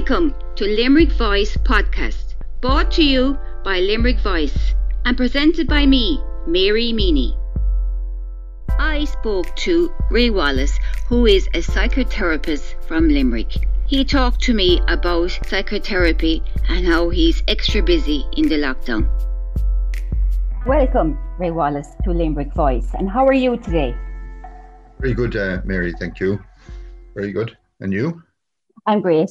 Welcome to Limerick Voice podcast, brought to you by Limerick Voice and presented by me, Mary Meaney. I spoke to Ray Wallace, who is a psychotherapist from Limerick. He talked to me about psychotherapy and how he's extra busy in the lockdown. Welcome, Ray Wallace, to Limerick Voice. And how are you today? Very good, uh, Mary. Thank you. Very good. And you? I'm great.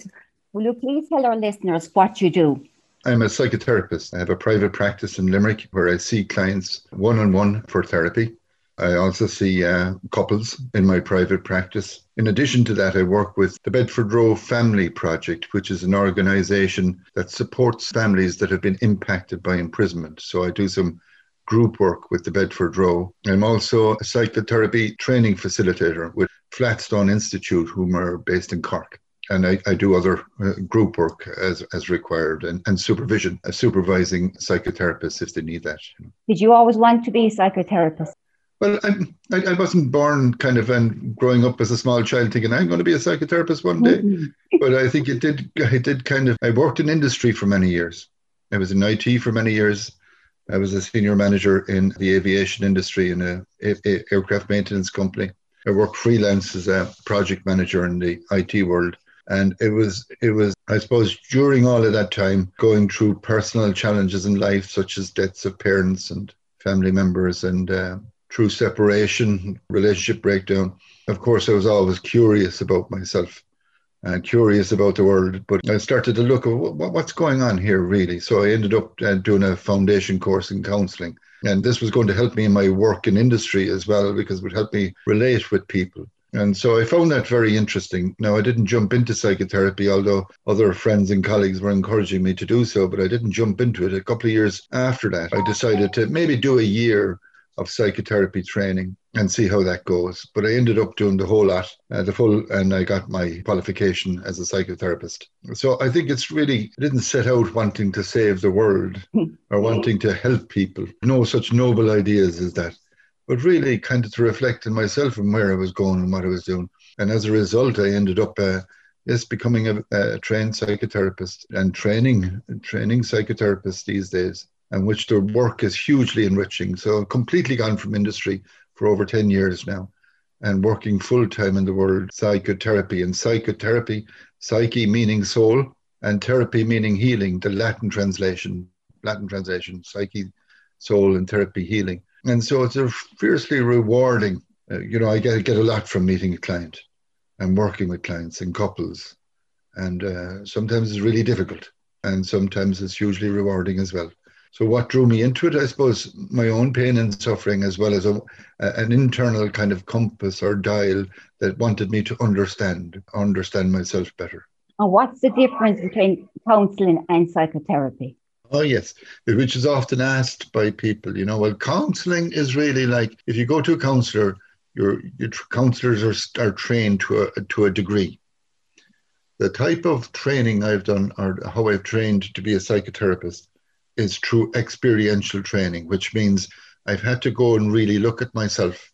Will you please tell our listeners what you do? I'm a psychotherapist. I have a private practice in Limerick where I see clients one on one for therapy. I also see uh, couples in my private practice. In addition to that, I work with the Bedford Row Family Project, which is an organization that supports families that have been impacted by imprisonment. So I do some group work with the Bedford Row. I'm also a psychotherapy training facilitator with Flatstone Institute, whom are based in Cork and I, I do other uh, group work as, as required and, and supervision, uh, supervising psychotherapists if they need that. Did you always want to be a psychotherapist? Well, I'm, I, I wasn't born kind of and growing up as a small child thinking I'm going to be a psychotherapist one day. Mm-hmm. but I think it did, I did kind of, I worked in industry for many years. I was in IT for many years. I was a senior manager in the aviation industry in a, a, a aircraft maintenance company. I worked freelance as a project manager in the IT world. And it was, it was, I suppose, during all of that time, going through personal challenges in life, such as deaths of parents and family members, and uh, through separation, relationship breakdown. Of course, I was always curious about myself and curious about the world, but I started to look at what's going on here, really. So I ended up uh, doing a foundation course in counseling. And this was going to help me in my work in industry as well, because it would help me relate with people. And so I found that very interesting. Now, I didn't jump into psychotherapy, although other friends and colleagues were encouraging me to do so, but I didn't jump into it. A couple of years after that, I decided to maybe do a year of psychotherapy training and see how that goes. But I ended up doing the whole lot, uh, the full, and I got my qualification as a psychotherapist. So I think it's really, I didn't set out wanting to save the world or wanting to help people. No such noble ideas as that but really kind of to reflect on myself and where I was going and what I was doing. And as a result, I ended up, uh, yes, becoming a, a trained psychotherapist and training training psychotherapists these days, and which their work is hugely enriching. So completely gone from industry for over 10 years now and working full time in the world psychotherapy and psychotherapy, psyche meaning soul and therapy meaning healing, the Latin translation, Latin translation, psyche, soul and therapy healing. And so it's a fiercely rewarding. Uh, you know, I get get a lot from meeting a client and working with clients and couples, and uh, sometimes it's really difficult, and sometimes it's hugely rewarding as well. So what drew me into it, I suppose, my own pain and suffering, as well as a, an internal kind of compass or dial that wanted me to understand, understand myself better. And what's the difference between counselling and psychotherapy? Oh, yes, which is often asked by people. You know, well, counseling is really like if you go to a counselor, your, your counselors are, are trained to a, to a degree. The type of training I've done, or how I've trained to be a psychotherapist, is through experiential training, which means I've had to go and really look at myself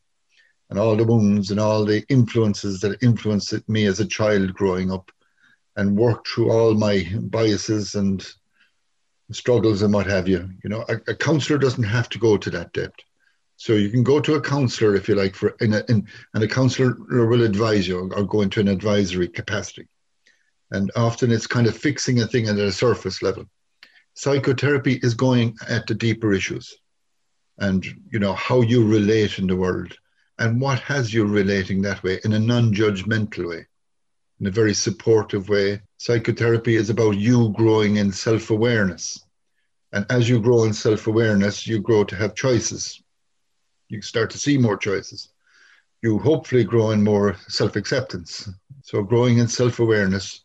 and all the wounds and all the influences that influenced me as a child growing up and work through all my biases and struggles and what have you. You know, a, a counselor doesn't have to go to that depth. So you can go to a counselor if you like for in a, in, and a counselor will advise you or go into an advisory capacity. And often it's kind of fixing a thing at a surface level. Psychotherapy is going at the deeper issues and you know how you relate in the world and what has you relating that way in a non-judgmental way in a very supportive way. Psychotherapy is about you growing in self awareness. And as you grow in self awareness, you grow to have choices. You start to see more choices. You hopefully grow in more self acceptance. So, growing in self awareness,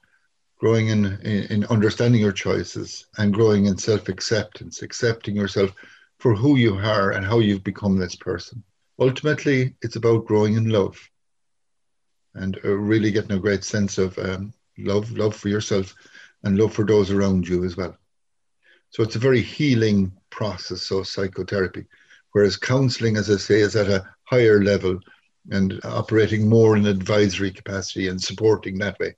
growing in, in, in, understanding your choices, and growing in self acceptance, accepting yourself for who you are and how you've become this person. Ultimately, it's about growing in love and uh, really getting a great sense of um, love, love for yourself, and love for those around you as well. So it's a very healing process. So psychotherapy, whereas counselling, as I say, is at a higher level and operating more in advisory capacity and supporting that way.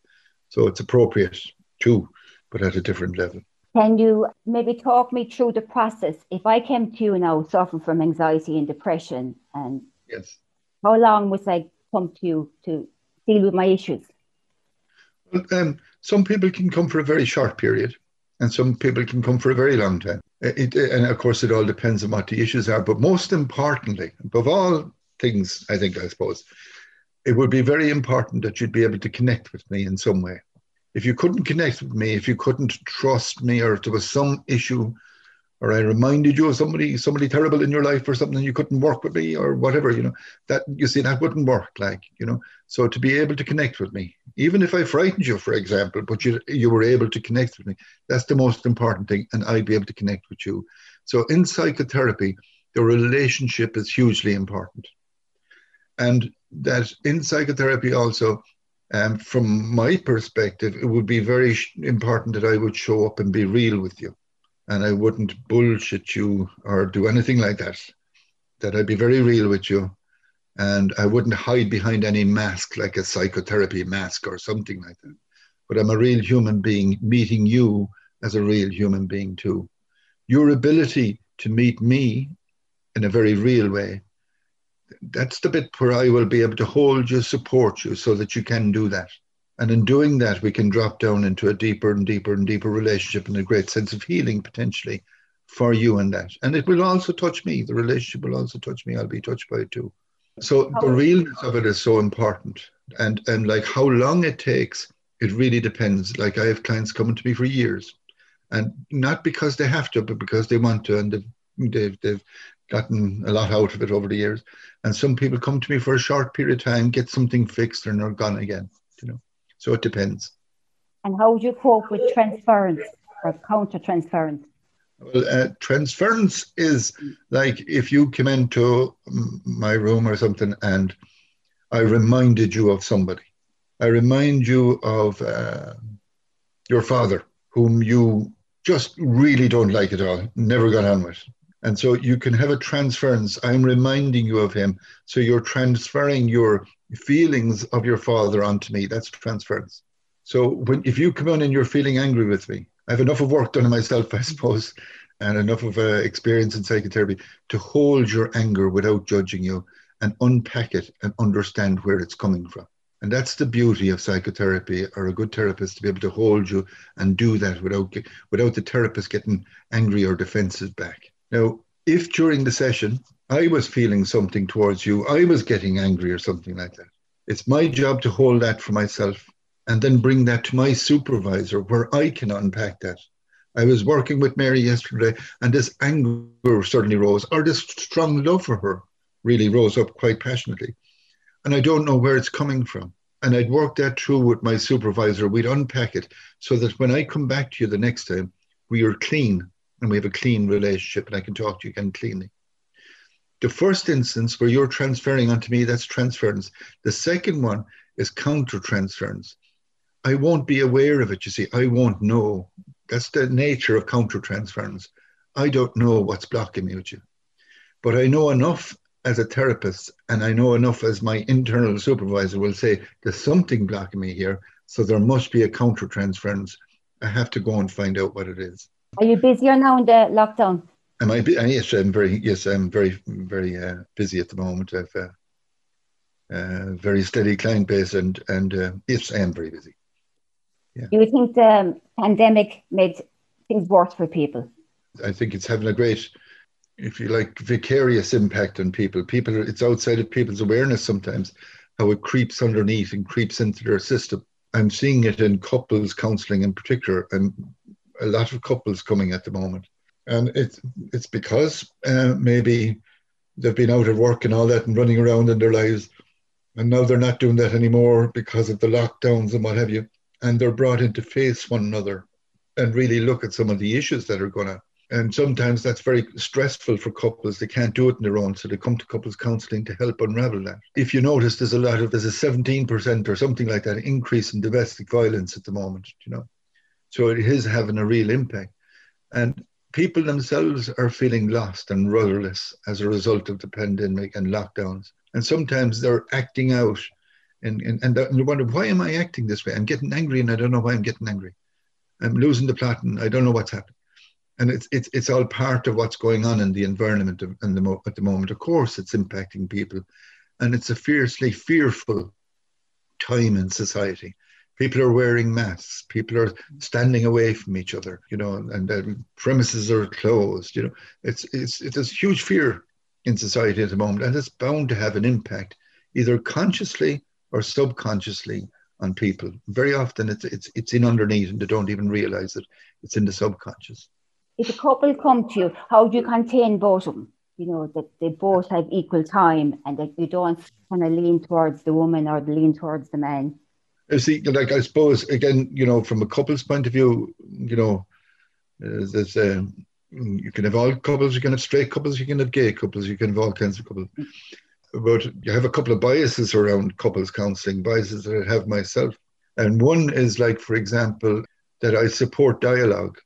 So it's appropriate too, but at a different level. Can you maybe talk me through the process? If I came to you now suffering from anxiety and depression, and yes, how long was I come to you to deal with my issues? Um, some people can come for a very short period, and some people can come for a very long time. It, and of course, it all depends on what the issues are. But most importantly, above all things, I think, I suppose, it would be very important that you'd be able to connect with me in some way if you couldn't connect with me, if you couldn't trust me, or if there was some issue, or I reminded you of somebody, somebody terrible in your life or something, you couldn't work with me or whatever, you know, that you see, that wouldn't work. Like, you know, so to be able to connect with me, even if I frightened you, for example, but you you were able to connect with me, that's the most important thing, and I'd be able to connect with you. So in psychotherapy, the relationship is hugely important. And that in psychotherapy also, um, from my perspective, it would be very important that I would show up and be real with you. And I wouldn't bullshit you or do anything like that. That I'd be very real with you. And I wouldn't hide behind any mask like a psychotherapy mask or something like that. But I'm a real human being meeting you as a real human being too. Your ability to meet me in a very real way that's the bit where I will be able to hold you, support you, so that you can do that. And in doing that, we can drop down into a deeper and deeper and deeper relationship and a great sense of healing potentially for you and that. And it will also touch me. The relationship will also touch me. I'll be touched by it too. So the realness of it is so important. And and like how long it takes, it really depends. Like I have clients coming to me for years. And not because they have to, but because they want to. And they've they've, they've gotten a lot out of it over the years. And some people come to me for a short period of time, get something fixed, and are gone again. So it depends. And how would you cope with transference or counter transference? Well, uh, transference is like if you come into my room or something and I reminded you of somebody. I remind you of uh, your father, whom you just really don't like at all, never got on with. And so you can have a transference. I'm reminding you of him. So you're transferring your feelings of your father onto me. That's transference. So when if you come in and you're feeling angry with me, I have enough of work done on myself, I suppose, and enough of uh, experience in psychotherapy to hold your anger without judging you and unpack it and understand where it's coming from. And that's the beauty of psychotherapy or a good therapist to be able to hold you and do that without without the therapist getting angry or defensive back. Now, if during the session I was feeling something towards you, I was getting angry or something like that, it's my job to hold that for myself and then bring that to my supervisor where I can unpack that. I was working with Mary yesterday and this anger suddenly rose, or this strong love for her really rose up quite passionately. And I don't know where it's coming from. And I'd work that through with my supervisor. We'd unpack it so that when I come back to you the next time, we are clean and we have a clean relationship and I can talk to you again cleanly. The first instance where you're transferring onto me, that's transference. The second one is counter transference. I won't be aware of it, you see. I won't know. That's the nature of counter transference. I don't know what's blocking me with you. But I know enough as a therapist, and I know enough as my internal supervisor will say, there's something blocking me here. So there must be a counter transference. I have to go and find out what it is. Are you busier now in the lockdown? Am I? Yes, I'm very. Yes, I'm very, very uh, busy at the moment. I've a uh, uh, very steady client base, and and uh, yes, I am very busy. Yeah. You think the pandemic made things worse for people? I think it's having a great, if you like, vicarious impact on people. People, it's outside of people's awareness sometimes how it creeps underneath and creeps into their system. I'm seeing it in couples counselling in particular, and a lot of couples coming at the moment, and it's it's because uh, maybe they've been out of work and all that and running around in their lives, and now they're not doing that anymore because of the lockdowns and what have you, and they're brought in to face one another and really look at some of the issues that are going to. And sometimes that's very stressful for couples. They can't do it on their own, so they come to couples counselling to help unravel that. If you notice, there's a lot of there's a 17% or something like that increase in domestic violence at the moment. You know, so it is having a real impact. And people themselves are feeling lost and rudderless as a result of the pandemic and lockdowns. And sometimes they're acting out and, and, and they wonder, why am I acting this way? I'm getting angry and I don't know why I'm getting angry. I'm losing the plot and I don't know what's happening. And it's, it's, it's all part of what's going on in the environment and the, at the moment. Of course, it's impacting people. And it's a fiercely fearful time in society. People are wearing masks. People are standing away from each other, you know, and, and premises are closed. You know, it's it's it's huge fear in society at the moment, and it's bound to have an impact, either consciously or subconsciously, on people. Very often, it's it's it's in underneath, and they don't even realize it. It's in the subconscious. If a couple come to you, how do you contain both of them? You know that they both have equal time, and that you don't kind of lean towards the woman or lean towards the man. I see, like I suppose again, you know, from a couple's point of view, you know, uh, there's um, you can have all couples, you can have straight couples, you can have gay couples, you can have all kinds of couples. But you have a couple of biases around couples counselling, biases that I have myself. And one is like, for example, that I support dialogue,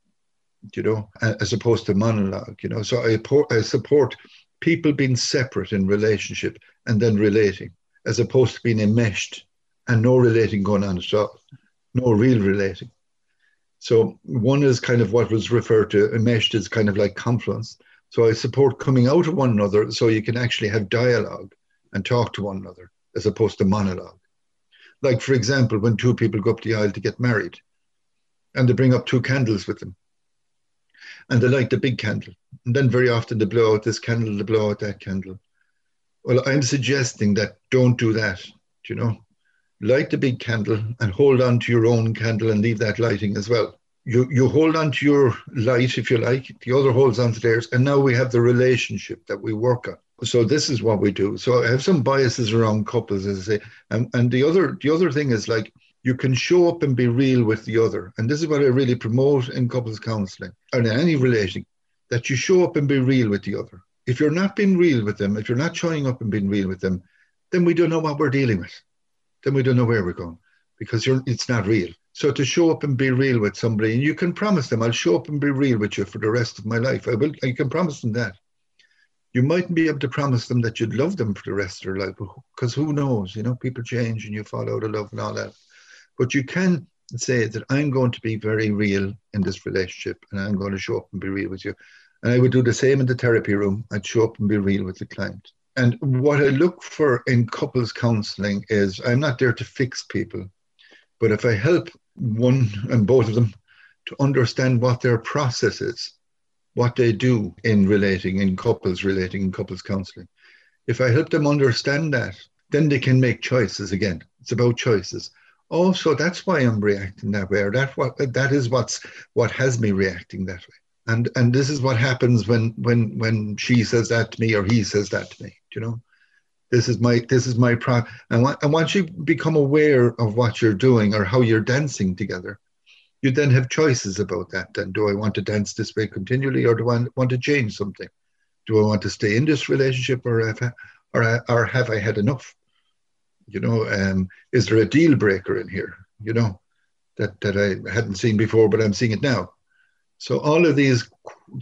you know, as opposed to monologue, you know. So I, I support people being separate in relationship and then relating, as opposed to being enmeshed and no relating going on at all, no real relating. So one is kind of what was referred to, enmeshed is kind of like confluence. So I support coming out of one another so you can actually have dialogue and talk to one another as opposed to monologue. Like, for example, when two people go up the aisle to get married and they bring up two candles with them and they light the big candle. And then very often they blow out this candle, they blow out that candle. Well, I'm suggesting that don't do that, do you know light the big candle and hold on to your own candle and leave that lighting as well. You, you hold on to your light, if you like, the other holds on to theirs, and now we have the relationship that we work on. So this is what we do. So I have some biases around couples, as I say, and, and the other the other thing is like you can show up and be real with the other, and this is what I really promote in couples counselling or in any relation, that you show up and be real with the other. If you're not being real with them, if you're not showing up and being real with them, then we don't know what we're dealing with then we don't know where we're going because it's not real. So to show up and be real with somebody, and you can promise them, I'll show up and be real with you for the rest of my life. I will. I can promise them that. You mightn't be able to promise them that you'd love them for the rest of their life, because who knows? You know, people change and you fall out of love and all that. But you can say that I'm going to be very real in this relationship, and I'm going to show up and be real with you. And I would do the same in the therapy room. I'd show up and be real with the client. And what I look for in couples counseling is I'm not there to fix people, but if I help one and both of them to understand what their process is, what they do in relating, in couples relating, in couples counseling, if I help them understand that, then they can make choices again. It's about choices. Also, that's why I'm reacting that way, or that what that is what's what has me reacting that way and and this is what happens when when when she says that to me or he says that to me you know? This is my this is my pro and, and once you become aware of what you're doing or how you're dancing together you then have choices about that then. Do i want to dance this way continually or do i want to change something? Do i want to stay in this relationship or have, or, or have i had enough? You know um, is there a deal breaker in here? You know that that i hadn't seen before but i'm seeing it now so all of these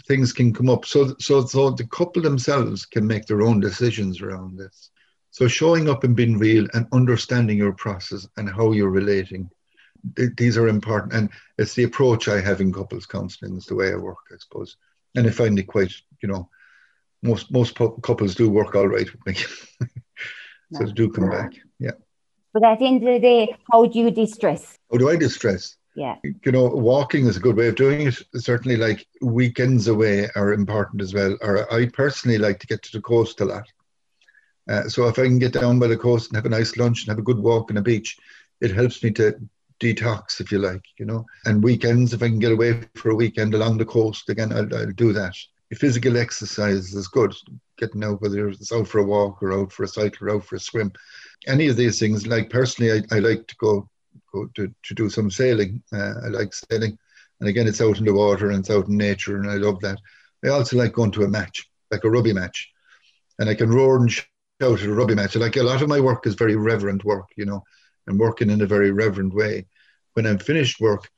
things can come up. So, so, so the couple themselves can make their own decisions around this. So showing up and being real and understanding your process and how you're relating, th- these are important. And it's the approach I have in couples counselling. It's the way I work, I suppose. And I find it quite, you know, most most couples do work all right with me. so do come back. Yeah. But at the end of the day, how do you distress? How do I distress? Yeah. You know walking is a good way of doing it. Certainly like weekends away are important as well or i personally like to get to the coast a lot. Uh, so if i can get down by the coast and have a nice lunch and have a good walk on a beach it helps me to detox if you like you know. And weekends if i can get away for a weekend along the coast again i'll, I'll do that. Physical exercise is good. Getting out whether it's out for a walk or out for a cycle or out for a swim. Any of these things like personally i, I like to go go to, to do some sailing. Uh, I like sailing. And again, it's out in the water and it's out in nature, and I love that. I also like going to a match, like a rugby match. And I can roar and shout at a rugby match. Like a lot of my work is very reverent work, you know, and working in a very reverent way. When I'm finished work,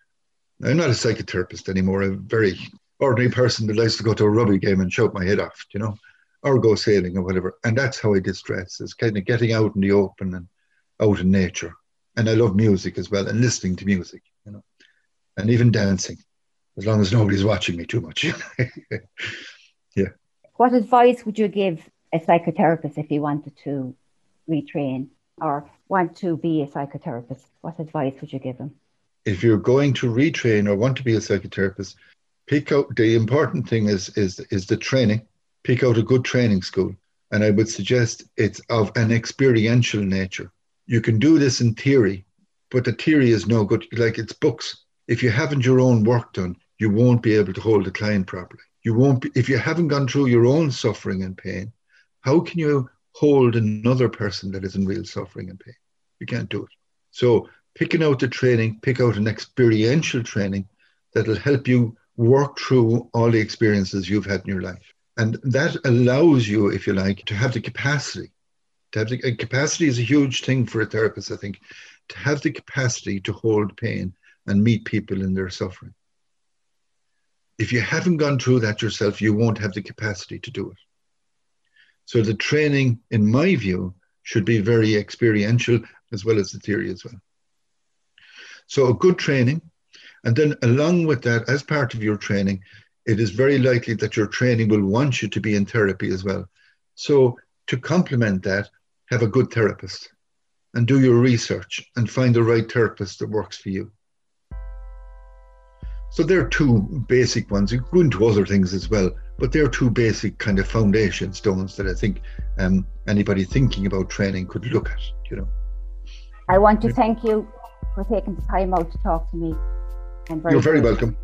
I'm not a psychotherapist anymore. I'm a very ordinary person that likes to go to a rugby game and shout my head off, you know, or go sailing or whatever. And that's how I distress, is kind of getting out in the open and out in nature and I love music as well and listening to music. You know, and even dancing, as long as nobody's watching me too much. yeah. What advice would you give a psychotherapist if he wanted to retrain or want to be a psychotherapist? What advice would you give him? If you're going to retrain or want to be a psychotherapist, pick out the important thing is is is the training. Pick out a good training school. And I would suggest it's of an experiential nature. You can do this in theory, but the theory is no good. Like it's books. If you haven't your own work done, you won't be able to hold a client properly. You won't be, if you haven't gone through your own suffering and pain, how can you hold another person that is in real suffering and pain? You can't do it. So picking out the training, pick out an experiential training that'll help you work through all the experiences you've had in your life. And that allows you, if you like, to have the capacity. To have the capacity is a huge thing for a therapist, I think, to have the capacity to hold pain and meet people in their suffering. If you haven't gone through that yourself, you won't have the capacity to do it. So the training, in my view, should be very experiential as well as the theory as well. So a good training, and then along with that, as part of your training, it is very likely that your training will want you to be in therapy as well. So, to complement that, have a good therapist and do your research and find the right therapist that works for you. So, there are two basic ones. You go into other things as well, but there are two basic kind of foundation stones that I think um, anybody thinking about training could look at, you know. I want to thank you for taking the time out to talk to me. Very You're very welcome.